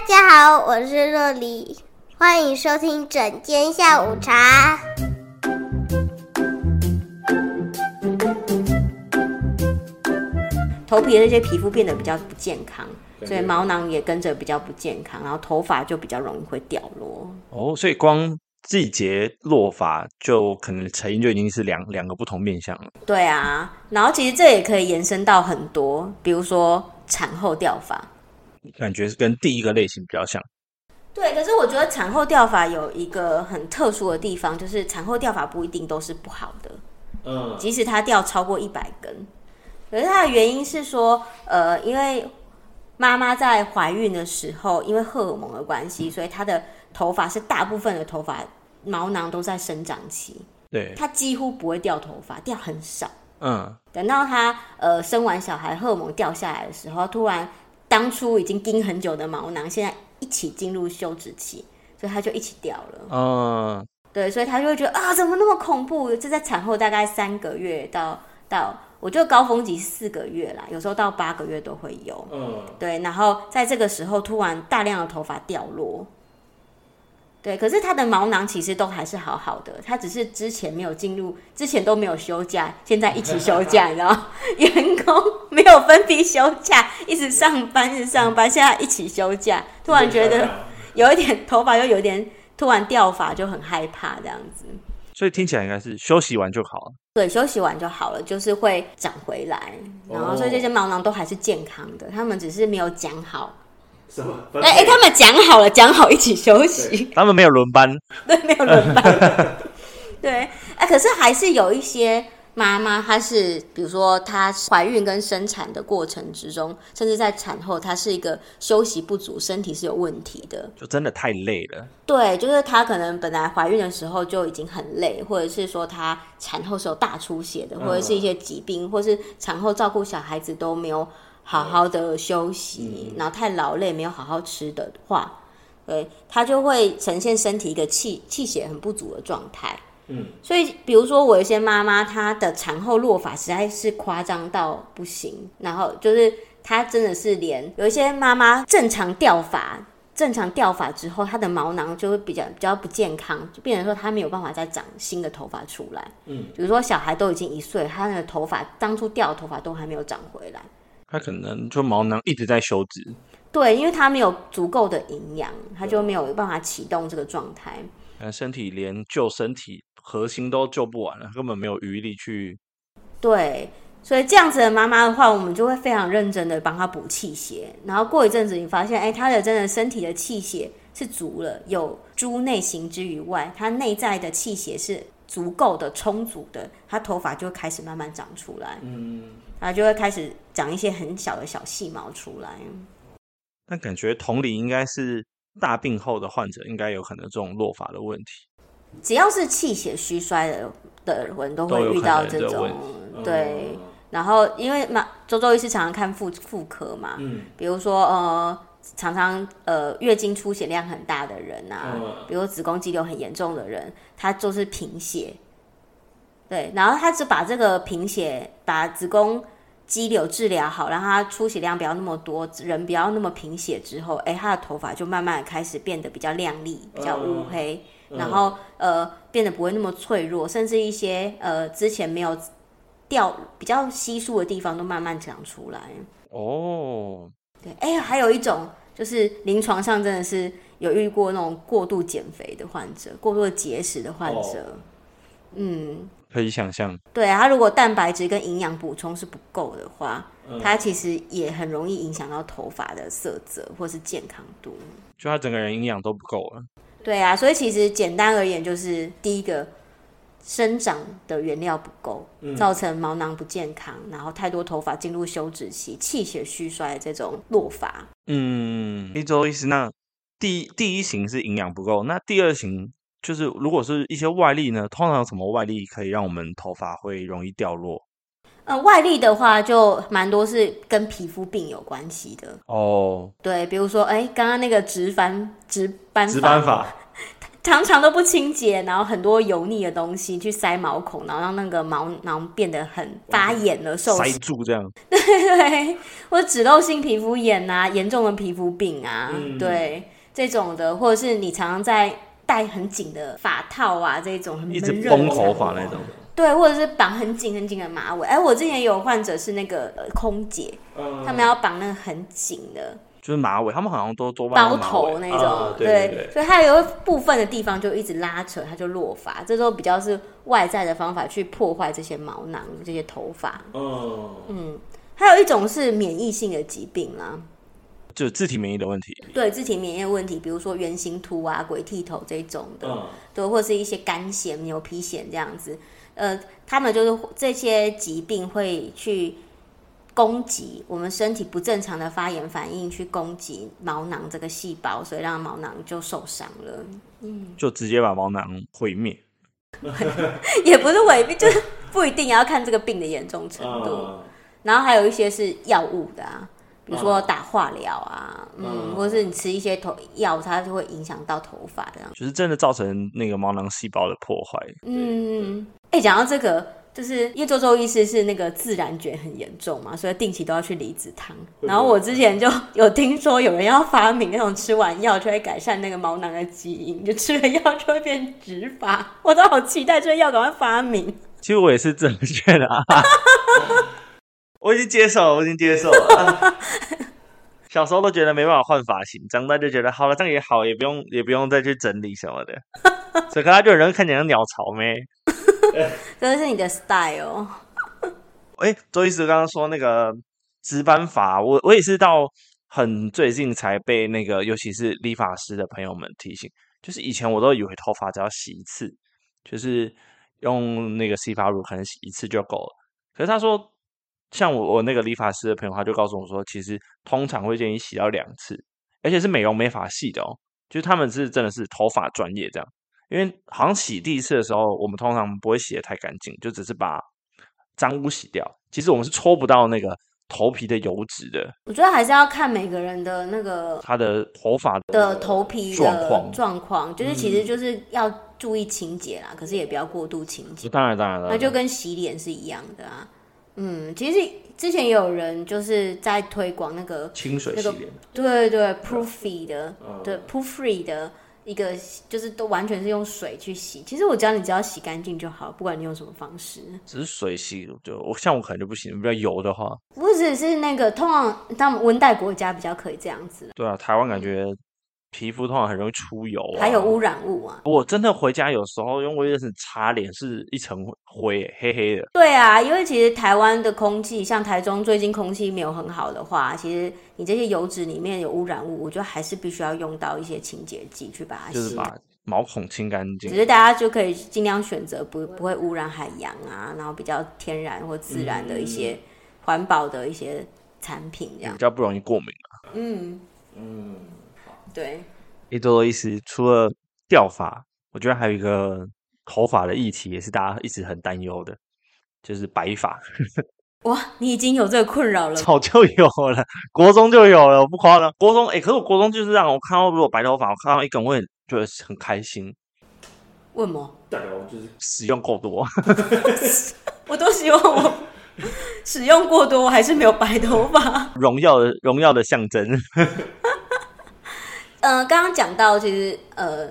大家好，我是若黎，欢迎收听整间下午茶。头皮的这些皮肤变得比较不健康，所以毛囊也跟着比较不健康，然后头发就比较容易会掉落。哦，所以光季节落发就可能成因就已经是两两个不同面向了。对啊，然后其实这也可以延伸到很多，比如说产后掉发，感觉是跟第一个类型比较像。对，可是我觉得产后掉发有一个很特殊的地方，就是产后掉发不一定都是不好的。嗯，即使它掉超过一百根。可是它的原因是说，呃，因为妈妈在怀孕的时候，因为荷尔蒙的关系，所以她的头发是大部分的头发毛囊都在生长期，对，她几乎不会掉头发，掉很少。嗯，等到她呃生完小孩，荷尔蒙掉下来的时候，突然当初已经盯很久的毛囊，现在一起进入休止期，所以它就一起掉了。嗯，对，所以他就会觉得啊，怎么那么恐怖？这在产后大概三个月到到。我觉得高峰期四个月啦，有时候到八个月都会有。嗯，对，然后在这个时候突然大量的头发掉落，对，可是它的毛囊其实都还是好好的，它只是之前没有进入，之前都没有休假，现在一起休假，你知道？员工没有分批休假，一直上班，一直上班，现在一起休假，突然觉得有一点头发又有点突然掉发，就很害怕这样子。所以听起来应该是休息完就好了。对，休息完就好了，就是会长回来，然后所以这些毛囊都还是健康的，他们只是没有讲好。什么？哎哎，他们讲好了，讲好一起休息。他们没有轮班。对，没有轮班。对，哎，可是还是有一些。妈妈，她是比如说，她怀孕跟生产的过程之中，甚至在产后，她是一个休息不足，身体是有问题的，就真的太累了。对，就是她可能本来怀孕的时候就已经很累，或者是说她产后是有大出血的，或者是一些疾病，嗯、或是产后照顾小孩子都没有好好的休息，嗯、然后太劳累，没有好好吃的话，对，她就会呈现身体一个气气血很不足的状态。嗯，所以比如说，我有一些妈妈，她的产后落发实在是夸张到不行，然后就是她真的是连有一些妈妈正常掉发，正常掉发之后，她的毛囊就会比较比较不健康，就变成说她没有办法再长新的头发出来。嗯，比如说小孩都已经一岁，她的头发当初掉的头发都还没有长回来，她可能就毛囊一直在休止。对，因为他没有足够的营养，他就没有办法启动这个状态。那，身体连救身体。核心都救不完了，根本没有余力去。对，所以这样子的妈妈的话，我们就会非常认真的帮她补气血。然后过一阵子，你发现，哎、欸，她的真的身体的气血是足了，有诸内行之于外，她内在的气血是足够的、充足的，她头发就会开始慢慢长出来。嗯，然后就会开始长一些很小的小细毛出来。但感觉同理，应该是大病后的患者，应该有可能这种落发的问题。只要是气血虚衰的的人都会遇到这种，对。然后因为嘛，周周医师常常看妇妇科嘛，嗯，比如说呃，常常呃月经出血量很大的人啊，嗯、比如子宫肌瘤很严重的人，他就是贫血，对。然后他只把这个贫血，把子宫肌瘤治疗好，让他出血量不要那么多，人不要那么贫血之后，哎，他的头发就慢慢开始变得比较亮丽，比较乌黑。嗯然后呃，变得不会那么脆弱，甚至一些呃之前没有掉比较稀疏的地方都慢慢长出来。哦，对，哎呀，还有一种就是临床上真的是有遇过那种过度减肥的患者，过度节食的患者。哦、嗯，可以想象。对啊，他如果蛋白质跟营养补充是不够的话，它其实也很容易影响到头发的色泽或是健康度。就他整个人营养都不够了。对啊，所以其实简单而言，就是第一个生长的原料不够，嗯、造成毛囊不健康，然后太多头发进入休止期，气血虚衰的这种落发。嗯，一周医师，那第第一型是营养不够，那第二型就是如果是一些外力呢？通常有什么外力可以让我们头发会容易掉落？呃，外力的话就蛮多是跟皮肤病有关系的哦。Oh. 对，比如说，哎，刚刚那个直翻直斑直斑法，常常都不清洁，然后很多油腻的东西去塞毛孔，然后让那个毛囊变得很发炎了，受塞住这样。对 对，或者脂漏性皮肤炎啊，严重的皮肤病啊，嗯、对这种的，或者是你常常在戴很紧的发套啊，这种很一直绷头发那种。对，或者是绑很紧很紧的马尾。哎，我之前有患者是那个空姐，嗯、他们要绑那个很紧的。就是马尾，他们好像都多包头那种，啊、对，对，对，所以它有一部分的地方就一直拉扯，它就落发。这都比较是外在的方法去破坏这些毛囊、这些头发。嗯嗯，还有一种是免疫性的疾病啦，就自体免疫的问题。对，自体免疫的问题，比如说圆形秃啊、鬼剃头这种的，嗯、对，或者是一些肝癬、牛皮癣这样子。呃，他们就是这些疾病会去。攻击我们身体不正常的发炎反应，去攻击毛囊这个细胞，所以让毛囊就受伤了。嗯，就直接把毛囊毁灭，也不是毁灭，就是不一定要看这个病的严重程度。Uh, 然后还有一些是药物的啊，比如说打化疗啊，uh, 嗯，或者是你吃一些头药，它就会影响到头发这样，就是真的造成那个毛囊细胞的破坏。嗯，哎、欸，讲到这个。就是因为周周医师是那个自然卷很严重嘛，所以定期都要去离子烫。然后我之前就有听说有人要发明那种吃完药就会改善那个毛囊的基因，就吃了药就会变直发。我都好期待这个药赶快发明。其实我也是这么觉得啊，我已经接受了，我已经接受了。小时候都觉得没办法换发型，长大就觉得好了，这样也好，也不用也不用再去整理什么的。所以看他就有人看起来像鸟巢咩。这是你的 style。哎，周医师刚刚说那个值班法，我我也是到很最近才被那个，尤其是理发师的朋友们提醒，就是以前我都以为头发只要洗一次，就是用那个洗发乳可能洗一次就够了。可是他说，像我我那个理发师的朋友，他就告诉我说，其实通常会建议洗到两次，而且是美容美发系的哦，就是他们是真的是头发专业这样。因为好像洗第一次的时候，我们通常不会洗的太干净，就只是把脏污洗掉。其实我们是搓不到那个头皮的油脂的。我觉得还是要看每个人的那个他的头发的头皮状况状况，就是其实就是要注意清洁啦，嗯、可是也不要过度清洁。当然当然了，那就跟洗脸是一样的啊。嗯，其实之前也有人就是在推广那个清水洗脸，那个，对对，Proofy 的，对，Proofree 的。一个就是都完全是用水去洗，其实我教你只要洗干净就好，不管你用什么方式。只是水洗就我像我可能就不行，比较油的话。不只是那个，通常他们温带国家比较可以这样子。对啊，台湾感觉。皮肤通常很容易出油啊，还有污染物啊。我真的回家有时候用卫生纸擦脸是一层灰，黑黑的。对啊，因为其实台湾的空气，像台中最近空气没有很好的话，其实你这些油脂里面有污染物，我觉得还是必须要用到一些清洁剂去把它洗，就是把毛孔清干净。只是大家就可以尽量选择不不会污染海洋啊，然后比较天然或自然的一些环保的一些产品，这样比较不容易过敏啊。嗯嗯。对，一多多意思，除了掉发，我觉得还有一个头发的议题，也是大家一直很担忧的，就是白发。哇，你已经有这个困扰了？早就有了，国中就有了，我不夸张。国中，哎、欸，可是我国中就是让我看到如果白头发，我看到一根，我也觉得很开心。为什么？代表就是使用够多。我都希望我使用过多，我还是没有白头发。荣耀的荣耀的象征。呃，刚刚讲到，其实呃，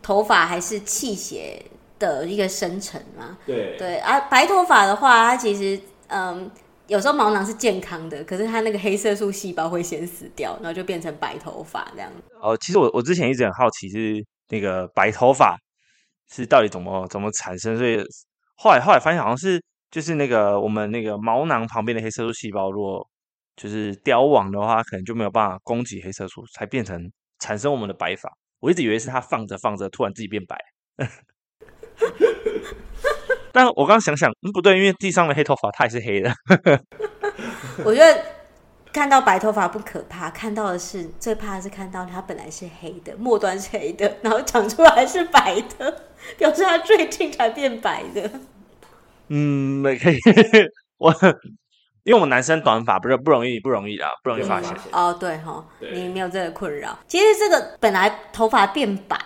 头发还是气血的一个生成嘛。对对啊，白头发的话，它其实嗯、呃，有时候毛囊是健康的，可是它那个黑色素细胞会先死掉，然后就变成白头发这样。哦，其实我我之前一直很好奇，是那个白头发是到底怎么怎么产生，所以后来后来发现好像是就是那个我们那个毛囊旁边的黑色素细胞，如果就是凋亡的话，可能就没有办法供给黑色素，才变成。产生我们的白发，我一直以为是它放着放着突然自己变白，但我刚刚想想，嗯，不对，因为地上的黑头发它也是黑的。我觉得看到白头发不可怕，看到的是最怕的是看到它本来是黑的，末端是黑的，然后长出来是白的，表示它最近才变白的。嗯，那可以，我。因为我们男生短发不是不容易不容易的，不容易发现。哦，对哈，你没有这个困扰。其实这个本来头发变白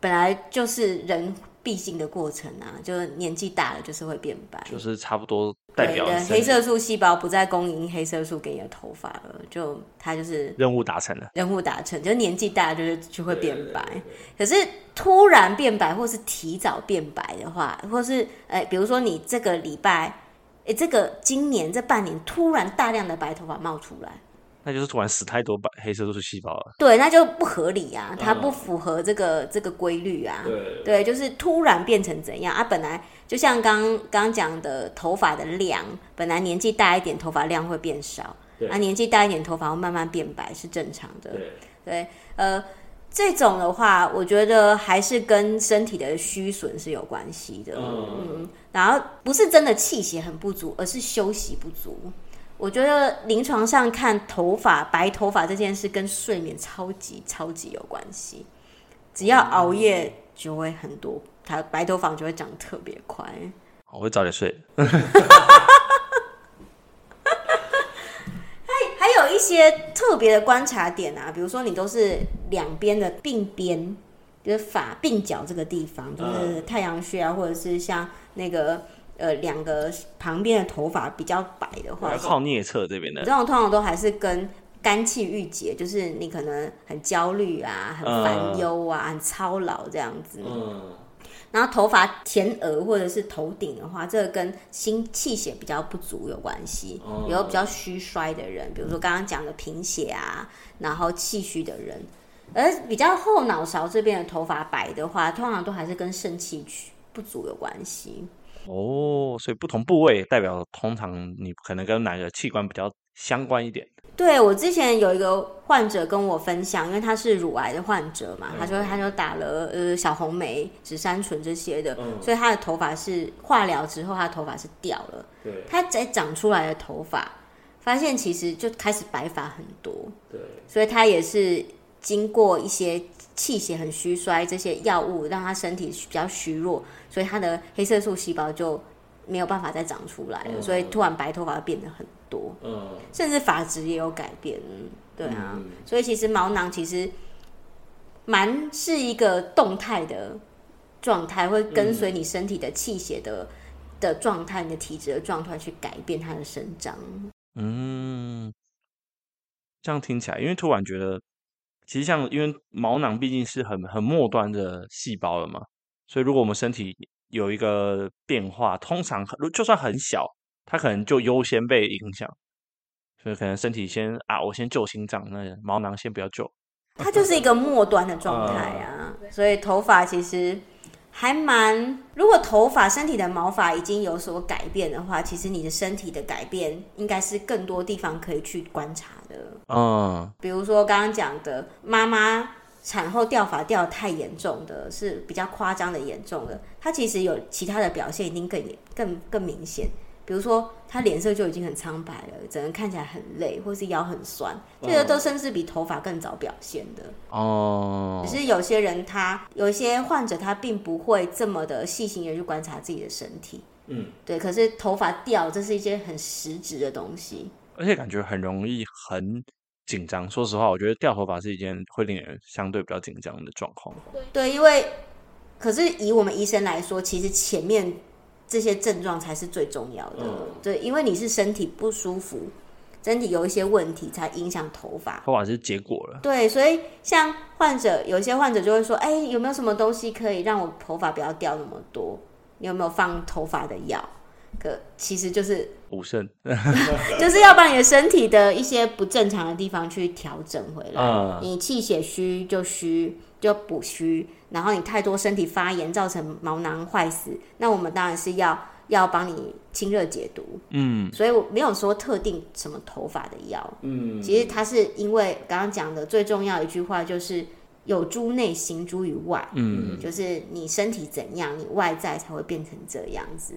本来就是人必经的过程啊，就是年纪大了就是会变白，就是差不多代表对，黑色素细胞不再供应黑色素给你的头发了，就它就是任务达成了。任务达成，就年纪大了就是就会变白。可是突然变白，或是提早变白的话，或是哎、欸，比如说你这个礼拜，哎、欸，这个今年这半年突然大量的白头发冒出来。那就是突然死太多白黑色素细胞了，对，那就不合理啊，它不符合这个、嗯、这个规律啊，对，对，就是突然变成怎样啊？本来就像刚刚讲的，头发的量，本来年纪大一点，头发量会变少，对。啊，年纪大一点，头发会慢慢变白，是正常的，对，对，呃，这种的话，我觉得还是跟身体的虚损是有关系的，嗯，嗯，然后不是真的气血很不足，而是休息不足。我觉得临床上看头发白头发这件事跟睡眠超级超级有关系，只要熬夜就会很多，它白头发就会长得特别快。我会早点睡。还还有一些特别的观察点啊，比如说你都是两边的鬓边，就是发鬓角这个地方，就是太阳穴啊，或者是像那个。呃，两个旁边的头发比较白的话，靠颞侧这边的，这种通常都还是跟肝气郁结，就是你可能很焦虑啊，很烦忧啊，嗯、很操劳这样子。嗯。然后头发前额或者是头顶的话，这个跟心气血比较不足有关系。嗯。有比较虚衰的人，比如说刚刚讲的贫血啊，然后气虚的人，而比较后脑勺这边的头发白的话，通常都还是跟肾气不足有关系。哦，所以不同部位代表通常你可能跟哪个器官比较相关一点？对，我之前有一个患者跟我分享，因为他是乳癌的患者嘛，嗯、他说他就打了呃小红莓、紫杉醇这些的，嗯、所以他的头发是化疗之后，他的头发是掉了。对，他在长出来的头发，发现其实就开始白发很多。对，所以他也是经过一些。气血很虚衰，这些药物让他身体比较虚弱，所以他的黑色素细胞就没有办法再长出来了，嗯、所以突然白头发变得很多，嗯，甚至发质也有改变，对啊，嗯、所以其实毛囊其实蛮是一个动态的状态，会跟随你身体的气血的、嗯、的状态，你的体质的状态去改变它的生长。嗯，这样听起来，因为突然觉得。其实像，因为毛囊毕竟是很很末端的细胞了嘛，所以如果我们身体有一个变化，通常就算很小，它可能就优先被影响。所以可能身体先啊，我先救心脏，那毛囊先不要救。它就是一个末端的状态啊，嗯、所以头发其实。还蛮，如果头发、身体的毛发已经有所改变的话，其实你的身体的改变应该是更多地方可以去观察的。嗯，比如说刚刚讲的妈妈产后掉发掉得太严重的，是比较夸张的严重的，它其实有其他的表现，一定更更更明显。比如说，他脸色就已经很苍白了，整个人看起来很累，或是腰很酸，这个都甚至比头发更早表现的。哦。只是有些人他，有些患者他并不会这么的细心的去观察自己的身体。嗯。对，可是头发掉，这是一件很实质的东西。而且感觉很容易很紧张。说实话，我觉得掉头发是一件会令人相对比较紧张的状况。对，因为，可是以我们医生来说，其实前面。这些症状才是最重要的，嗯、对，因为你是身体不舒服，身体有一些问题才影响头发，头发是结果了。对，所以像患者，有些患者就会说：“哎，有没有什么东西可以让我头发不要掉那么多？你有没有放头发的药？”可其实就是补肾，就是要把你的身体的一些不正常的地方去调整回来。嗯、你气血虚就虚。就补虚，然后你太多身体发炎造成毛囊坏死，那我们当然是要要帮你清热解毒。嗯，所以我没有说特定什么头发的药。嗯，其实它是因为刚刚讲的最重要一句话就是有诸内行诸于外。嗯，就是你身体怎样，你外在才会变成这样子。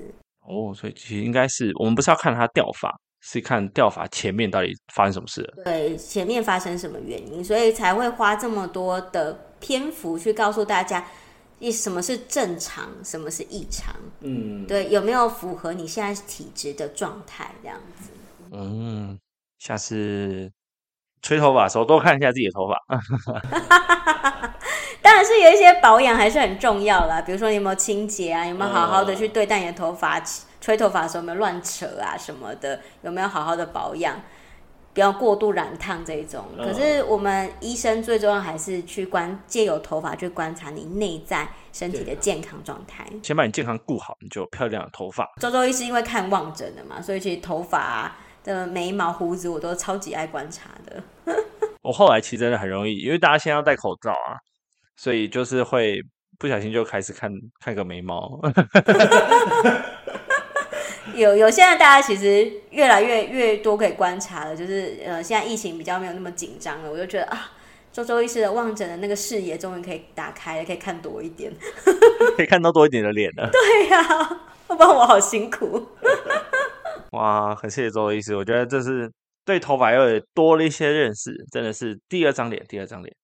哦，所以其实应该是我们不是要看它掉发，是看掉发前面到底发生什么事了。对，前面发生什么原因，所以才会花这么多的。篇幅去告诉大家，一什么是正常，什么是异常，嗯，对，有没有符合你现在体质的状态这样子？嗯，下次吹头发的时候多看一下自己的头发。是有一些保养还是很重要啦，比如说你有没有清洁啊，有没有好好的去对待你的头发，吹头发的时候有没有乱扯啊什么的，有没有好好的保养。不要过度染烫这一种，可是我们医生最重要还是去观借由头发去观察你内在身体的健康状态。先把你健康顾好，你就有漂亮的头发。周周医师因为看望诊的嘛，所以其实头发啊的眉毛胡子我都超级爱观察的。我后来其实真的很容易，因为大家现在要戴口罩啊，所以就是会不小心就开始看看个眉毛。有 有，现在大家其实越来越越多可以观察了，就是呃，现在疫情比较没有那么紧张了，我就觉得啊，周周医师的望诊的那个视野终于可以打开了，可以看多一点，可以看到多一点的脸了。对呀、啊，不然我好辛苦。哇，很谢谢周周医师，我觉得这是对头发又多了一些认识，真的是第二张脸，第二张脸。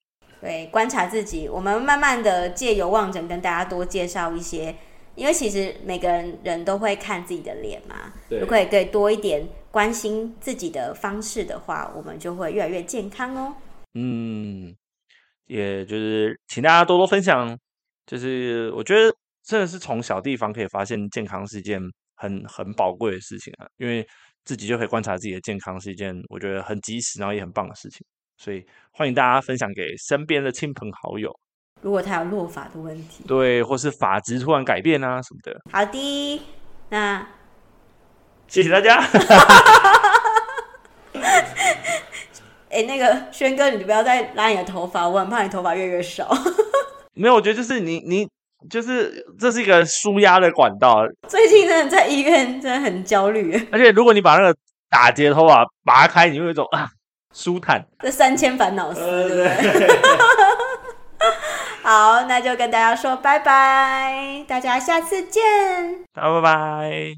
对，观察自己，我们慢慢的借由望诊跟大家多介绍一些。因为其实每个人人都会看自己的脸嘛，如果可以多一点关心自己的方式的话，我们就会越来越健康哦。嗯，也就是请大家多多分享，就是我觉得真的是从小地方可以发现健康是一件很很宝贵的事情啊，因为自己就可以观察自己的健康是一件我觉得很及时然后也很棒的事情，所以欢迎大家分享给身边的亲朋好友。如果他有落发的问题，对，或是发质突然改变啊什么的。好的，那 谢谢大家。哎、欸，那个轩哥，你不要再拉你的头发，我很怕你头发越来越少。没有，我觉得就是你，你就是这是一个舒压的管道。最近真的在医院真的很焦虑，而且如果你把那个打结头发拔开，你会有一种啊舒坦。这三千烦恼丝，对不对？好，那就跟大家说拜拜，大家下次见。好，拜拜。